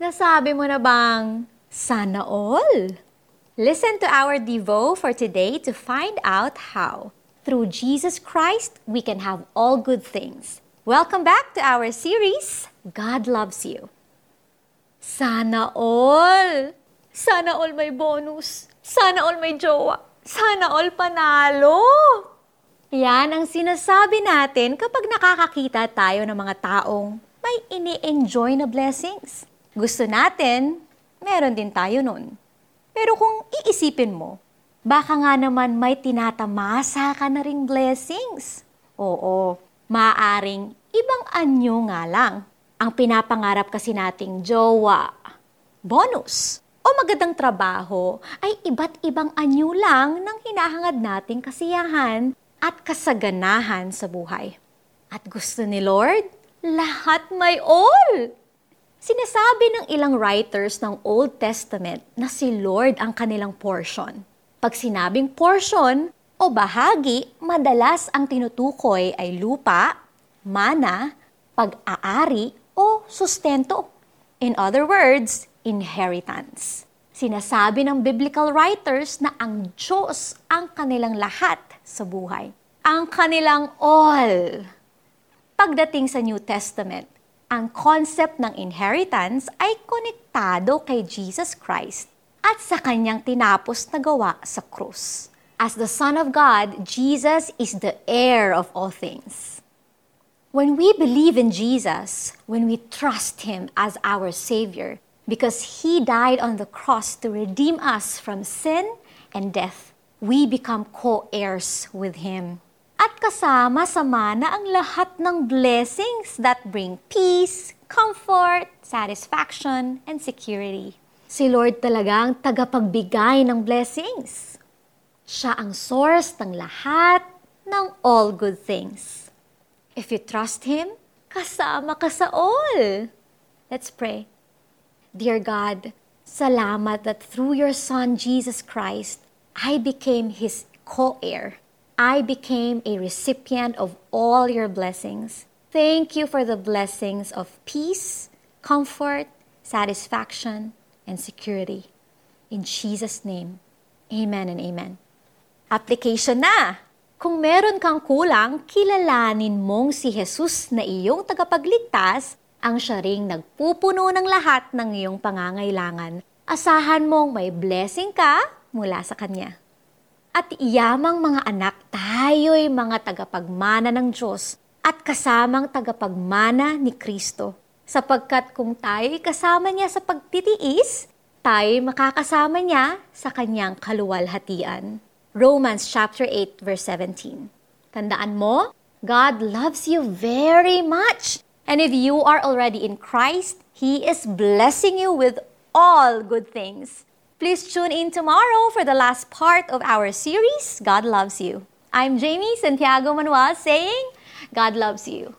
Nasabi mo na bang, sana all? Listen to our Devo for today to find out how. Through Jesus Christ, we can have all good things. Welcome back to our series, God Loves You. Sana all! Sana all may bonus. Sana all may jowa. Sana all panalo. Yan ang sinasabi natin kapag nakakakita tayo ng mga taong may ini-enjoy na blessings. Gusto natin, meron din tayo nun. Pero kung iisipin mo, baka nga naman may tinatamasa ka na ring blessings. Oo, maaring ibang anyo nga lang. Ang pinapangarap kasi nating jowa, bonus, o magandang trabaho ay iba't ibang anyo lang ng hinahangad nating kasiyahan at kasaganahan sa buhay. At gusto ni Lord, lahat may all. Sinasabi ng ilang writers ng Old Testament na si Lord ang kanilang portion. Pag sinabing portion o bahagi, madalas ang tinutukoy ay lupa, mana, pag-aari o sustento. In other words, inheritance. Sinasabi ng biblical writers na ang Diyos ang kanilang lahat sa buhay. Ang kanilang all. Pagdating sa New Testament, ang concept ng inheritance ay konektado kay Jesus Christ at sa kanyang tinapos na gawa sa krus. As the Son of God, Jesus is the heir of all things. When we believe in Jesus, when we trust Him as our Savior, because He died on the cross to redeem us from sin and death, we become co-heirs with Him. At kasama sa mana ang lahat ng blessings that bring peace, comfort, satisfaction, and security. Si Lord talaga ang tagapagbigay ng blessings. Siya ang source ng lahat ng all good things. If you trust Him, kasama ka sa all. Let's pray. Dear God, salamat that through your Son, Jesus Christ, I became His co-heir. I became a recipient of all your blessings. Thank you for the blessings of peace, comfort, satisfaction, and security. In Jesus' name, amen and amen. Application na! Kung meron kang kulang, kilalanin mong si Jesus na iyong tagapagligtas ang siya ring nagpupuno ng lahat ng iyong pangangailangan. Asahan mong may blessing ka mula sa Kanya. At iyamang mga anak, tayo'y mga tagapagmana ng Diyos at kasamang tagapagmana ni Kristo. Sapagkat kung tayo'y kasama niya sa pagtitiis, tayo'y makakasama niya sa kanyang kaluwalhatian. Romans chapter 8 verse 17. Tandaan mo, God loves you very much. And if you are already in Christ, He is blessing you with all good things. Please tune in tomorrow for the last part of our series, God Loves You. I'm Jamie Santiago Manuel saying, God loves you.